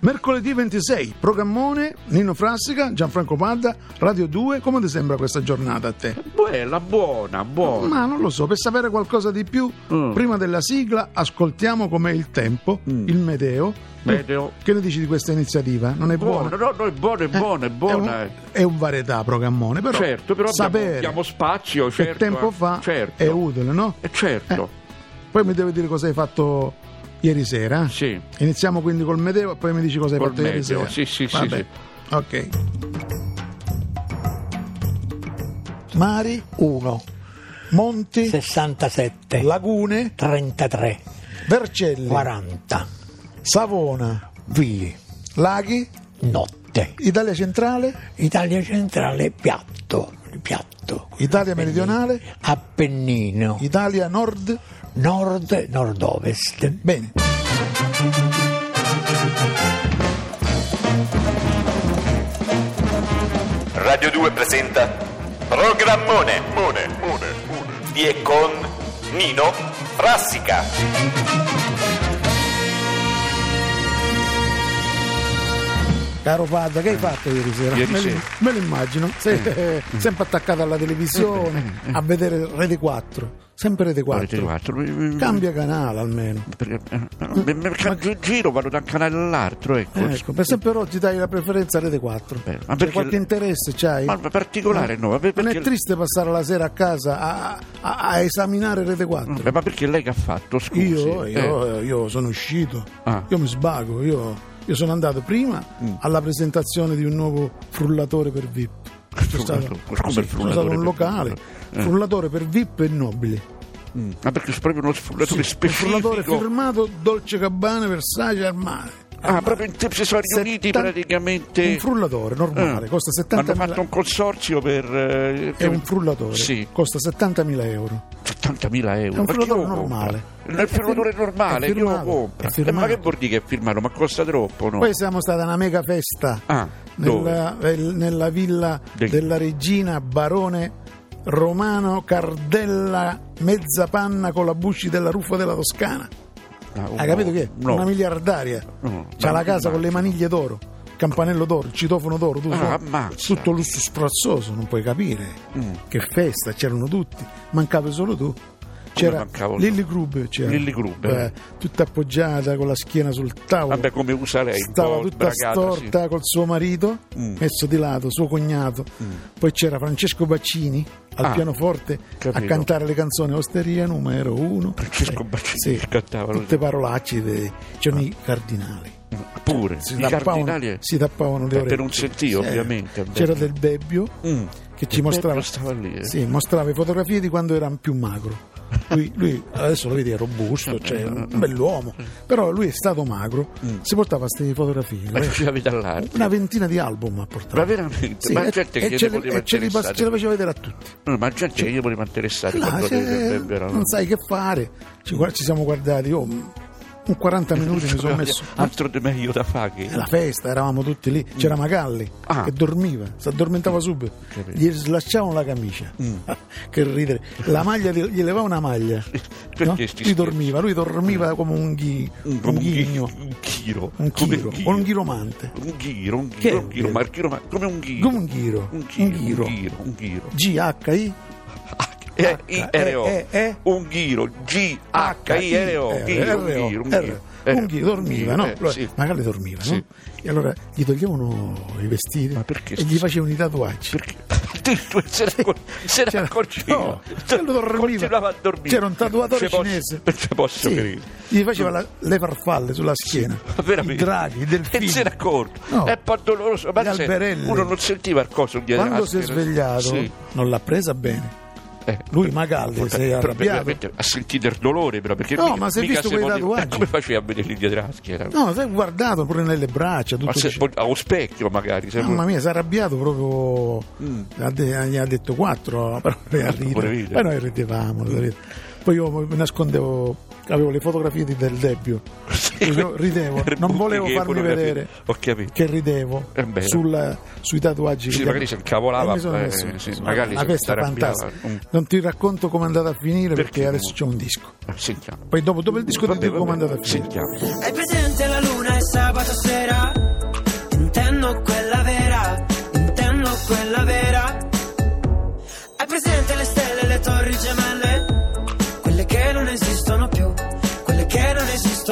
Mercoledì 26, programmone, Nino Frassica, Gianfranco Padda, Radio 2. Come ti sembra questa giornata a te? Bella, buona, buona. Ma non lo so, per sapere qualcosa di più, Mm. prima della sigla ascoltiamo com'è il tempo, Mm. il meteo. Meteo. Che ne dici di questa iniziativa? Non è buona? Buona, no, no, è buona, è buona, è buona. È eh. un, è un varietà programmone, però certo, però sapere abbiamo spazio, che certo. tempo eh. fa certo. è utile, no? Eh, certo, Poi mi devi dire cosa hai fatto ieri sera. sì. Iniziamo quindi col meteo e poi mi dici cosa hai Col fatto ieri meteo, sera. sì, sì, sì, Vabbè. Ok. Mari 1, Monti, 67, lagune, 33, Vercelli, 40, Savona, Villi, laghi, notte. Italia centrale, Italia centrale, piatto, piatto. Italia meridionale, Appennino, Italia nord. Nord, nord-ovest. Bene. Radio 2 presenta Programmone Mone, Mone, Mone. di e con Nino Frassica. Caro Padda, che hai fatto ieri sera? Ieri me, sera. Lo, me lo immagino. Sei eh, sempre attaccato alla televisione a vedere Rete 4. Sempre Rete 4. Rete 4. Cambia canale almeno. Perché, eh, no, giro, vado da un canale all'altro, ecco. Ecco, per esempio oggi dai la preferenza a Rete 4. Beh, ma perché- qualche interesse c'hai? Ma particolare no, ma per- Non è perché- triste passare la sera a casa a, a- a esaminare Rete 4? Vabbè, ma perché lei che ha fatto? Scusi. Io, Eh, io, io sono uscito, Ah. io mi sbago, io, io sono andato prima Mm. alla presentazione di un nuovo frullatore per VIP. Sono stato? Come sì, stato un per locale, VIP? Eh. frullatore per VIP e nobili. mm, Ma perché è proprio uno sfrullatore Sì, un specifico? frullatore firmato Dolce Gabbana, Versace, Armani. Ah, proprio in si sono riuniti 70 praticamente. Un frullatore normale, Eh. costa Hanno 70.000 fatto un consorzio per. eh, È un frullatore, Sì, costa 70.000 euro. 70.000 euro. È un frullatore lo compra? normale. È il frullatore È normale, lo firmato, compra? è firmato. Eh, ma che vuol dire che è firmato? Ma costa troppo, no? Poi siamo stati a una mega festa Ah, nella, nella villa Del- della regina Barone Romano Cardella mezza panna con la busci della ruffa della Toscana. Ah, Hai capito che? No. Una miliardaria. No, C'ha la casa con le maniglie d'oro, campanello d'oro, il citofono d'oro, tutto, Ah, tutto lusso sprazzoso, non puoi capire. Mm. Che festa, c'erano tutti, mancavi solo tu. C'era? Lilli Gruber, c'era. Lilli Gruber. Eh, tutta appoggiata con la schiena sul tavolo. Vabbè, come usa lei? Stava tutta sbragata, storta col suo marito, Mm. messo di lato, suo cognato. Poi c'era Francesco Baccini al Ah, pianoforte capito. a cantare le canzoni Osteria numero uno. Francesco Eh, Baccini che cantava Tutte parolacce, de- c'erano i cardinali. sì. Pure, Si tappavano, si tappavano le Eh, per orecchie. non sentire, Sì. ovviamente, C'era del Bebbio Mm. che ci mostrava, lì, eh. sì, mostrava le fotografie di quando era più magro. Lui, lui, adesso lo vedi, è robusto, cioè, un bell'uomo, però lui è stato magro, si portava queste fotografie. Mm. Ma faceva vita all'arte. Una ventina di album ha portato. Ma veramente? Sì, ma e, gente e che ce, gli le, poteva e ce, li ce le faceva vedere a tutti. No, ma gente che gli poteva interessare Là, erano- non sai che fare. Ci, ci siamo guardati, oh, un 40 minuti mi sono messo. altro di meglio da fare che La festa, eravamo tutti lì. C'era Magalli Ah. che dormiva, si addormentava subito. Capito. Gli slasciavano la camicia. che ridere. La maglia, gli levava una maglia. No? Lui dormiva, lui dormiva come un, ghi, un, un ghigno, ghi- un chiro un chiro, ghiro. o un ghiromante. un ghiro un è un ghiro un ma il ghiro ma- come un ghiro Come un ghiro. un ghiro. un ghiro un ghiro G-H-I. Ghiro G H I R O R, ghiro un ghiro ghiro Un ghiro, dormiva, no? Eh, sì. Magari dormiva, Sì. no? E allora gli toglievano i vestiti e gli facevano i tatuaggi. perché se ne C'era- accorgeva no, continuava a dormire C'era un tatuatore posso- cinese. ci posso Sì, Gli faceva la- le farfalle sulla schiena. Veramente? I draghi, i E delfini. se ne accorto. No. È doloroso. Ma uno non sentiva il coso dietro Quando si è svegliato Sì. non l'ha presa bene. Eh. Lui Magalli Però- si è arrabbiato. ha sentito il dolore però perché No, mica- ma è mica visto quei tatuaggi. Eh, come faceva a vederli dietro la schiena No, si è guardato pure nelle braccia, tutto se, allo specchio magari se- Mamma mia, si è arrabbiato proprio. Mm. Ha de- gli ha detto quattro, però ha Pure. Poi noi ridevamo. ridere. Poi io mi nascondevo avevo le fotografie di Del Debbio. Io ridevo, non volevo farmi vedere Ho capito. che ridevo È sul- sui tatuaggi. Sì, che- magari si incavolava, eh, messo- sì, magari la si festa arrabbiava. fantastica. Mm. Non ti racconto come è andata a finire perché, Perché adesso c'è un disco. Eh, Sentiamo. Poi dopo, dopo il disco ti Vabbè, dico come è andata a finire. Sentiamo. Hai presente la luna e sabato sera?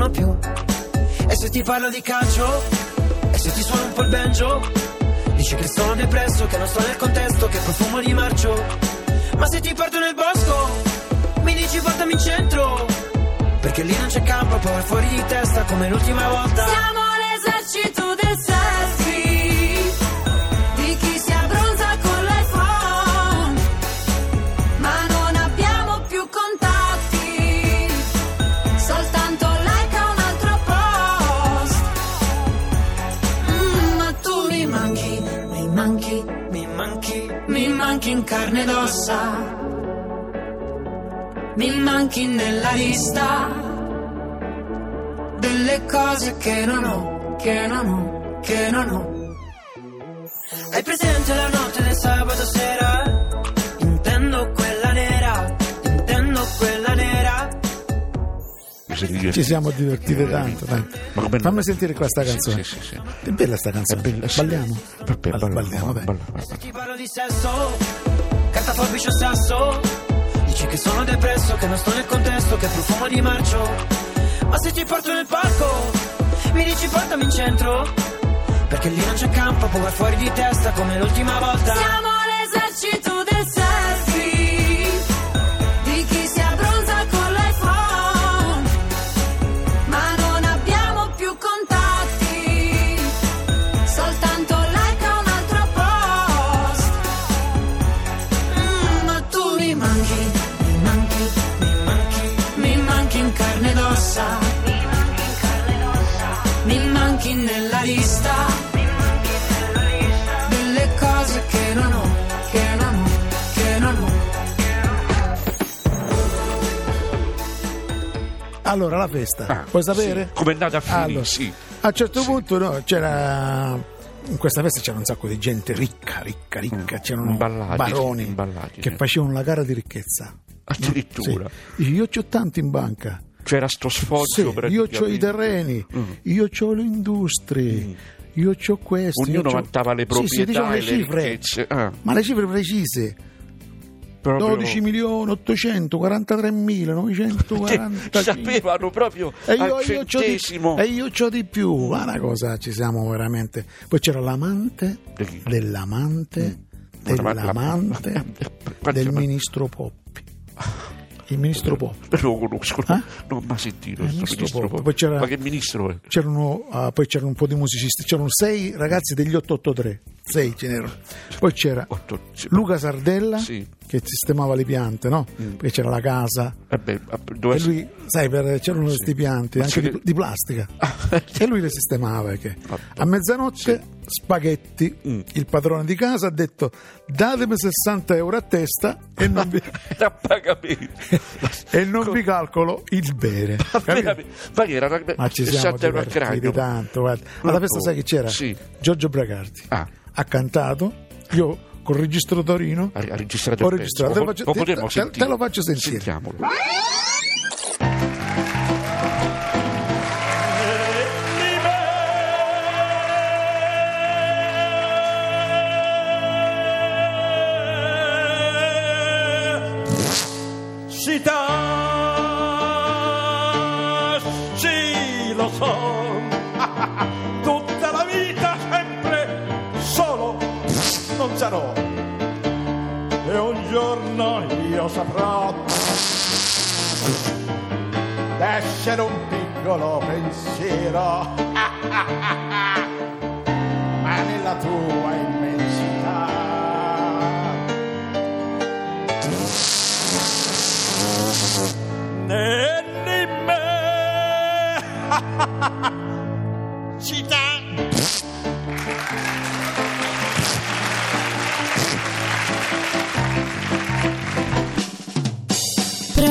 Esistono più. E se ti parlo di calcio? E se ti suono un po' il banjo? Dici che sono depresso, che non sto nel contesto, che profumo di marcio. Ma se ti porto nel bosco, mi dici portami in centro. Perché lì non c'è campo, poi fuori di testa come l'ultima volta. Siamo ossa, mi manchi nella lista delle cose che non ho, che non ho, che non ho. hai presente la notte del sabato sera? Intendo quella nera, intendo quella nera. Ci siamo divertiti tanto, tanto. No? Fammi sentire questa canzone. Sì, sì, sì. È bella sta canzone. È bella, sì. Balliamo? Balliamo, balla, balla. Ti parlo di sesso, carta forbice o sasso. Dici che sono depresso, che non sto nel contesto, che profumo di marcio. Ma se ti porto nel parco, mi dici portami in centro. Perché lì non c'è campo, vai fuori di testa come l'ultima volta. Siamo manchi nella lista delle cose che non ho, che non ho, che non ho. Allora, la festa. Ah, Vuoi sapere? sì. Com'è andata a finire? Allora, Sì. A un certo punto no, c'era... In questa festa c'era un sacco di gente ricca, ricca, ricca. C'erano Imballati, baroni imballati, che sì. facevano la gara di ricchezza. Addirittura. Sì. Dice, io ho tanto in banca. C'era sto sfoggio Sì, io ho i terreni, Mm. io ho le industrie, io ho questo. Ognuno vantava le Sì, sì, proprietà diciamo le cifre. Ah, Ma le cifre precise. proprio- 12 milioni 843 mila 940 Sapevano proprio e io, al io centesimo. di, e io c'ho di più ma una cosa ci siamo veramente poi c'era l'amante dell'amante Ma- la- dell'amante del ministro Poppi il ministro Poppi Lo conosco, Eh? non ho mai sentito Eh, questo ministro ministro. Poppi. Poi c'era- Ma che ministro è? c'erano ah, poi c'erano un po' di musicisti c'erano sei ragazzi degli 883 sei ce n'erano poi c'era Otto- Luca Sardella Sì. Che sistemava le piante no? Mm. poi c'era la casa Vabbè, dove e lui sai per, c'erano questi pianti Ma anche sì di, che- di plastica e lui le sistemava che Vabbè. a mezzanotte spaghetti Mm. il padrone di casa ha detto datemi 60 euro a testa e non vi, e non vi calcolo il bere? Ma che era ma ci siamo 60 euro a divertiti tanto guarda. alla festa sai chi c'era? Sì. Giorgio Bragardi Ah. ha cantato io col registro Torino? Ha, ha registrato ho registrato lo faccio, Lo te- te lo faccio sentire. Sentiamolo. Io saprò d'essere un piccolo pensiero, ma nella tua immensità. di me.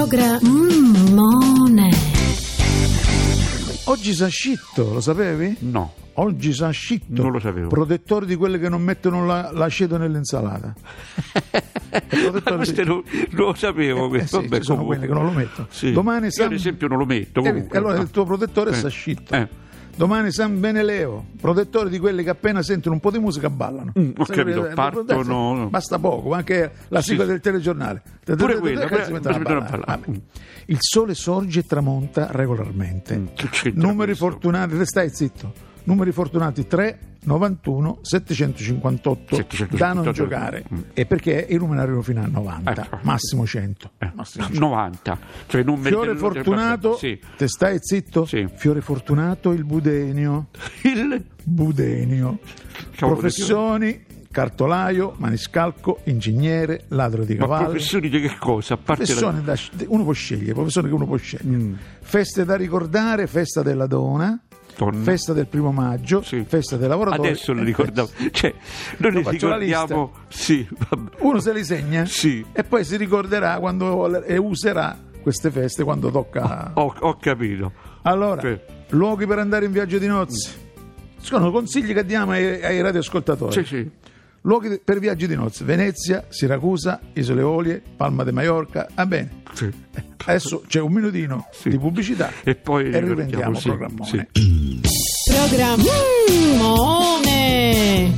Programmone. Oggi Sascitto, lo sapevi? No. Oggi Sascitto. Non lo sapevo. Protettori di quelle che non mettono la- l'aceto nell'insalata. Questo non, non lo sapevo. Eh, questo. sì, Vabbè, sono comunque. quelli che non lo mettono. Sì. Domani Io, ad esempio, non lo metto. Eh, Comunque. allora il tuo protettore è Eh. Sascitto. Domani San Beneleo, protettore di quelli che appena sentono un po' di musica ballano. Mm, ho Sai, capito, eh, partono- Basta poco, anche la sigla del telegiornale. Pure quella. Il sole sorge e tramonta regolarmente. Mm, Numeri fortunati, stai zitto. Numeri fortunati 3, 91, 758, 758, da non giocare. mm. E perché i numeri arrivano fino a 90, Ecco. massimo 100. Eh, Massimo 100. 90. Cioè, numeri Fiore fortunato, Sì. te stai zitto? Sì. Fiore fortunato, il budenio. Il... Budenio. Cavolo Professioni, cartolaio, maniscalco, ingegnere, ladro di Ma cavalli. professioni di che cosa? Parte la- da- uno può scegliere, professione che uno può scegliere. Feste da ricordare, festa della donna, Donna. festa del primo maggio, Sì. festa dei lavoratori. Adesso lo ricordavo. Cioè, noi li ricordiamo. Sì. Uno se li segna Sì. e poi si ricorderà quando, e userà queste feste quando tocca. Ho, ho capito. Allora, Sì. luoghi per andare in viaggio di nozze. Sono consigli che diamo ai, ai radioascoltatori. Sì, sì. Luoghi per viaggi di nozze: Venezia, Siracusa, Isole Olie, Palma de Mallorca. Va bene. sì. Adesso c'è un minutino Sì. di pubblicità E poi e riprendiamo, sì, il programmone. sì. Programmone.